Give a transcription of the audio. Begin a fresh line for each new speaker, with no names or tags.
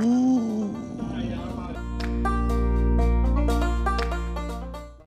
Uh.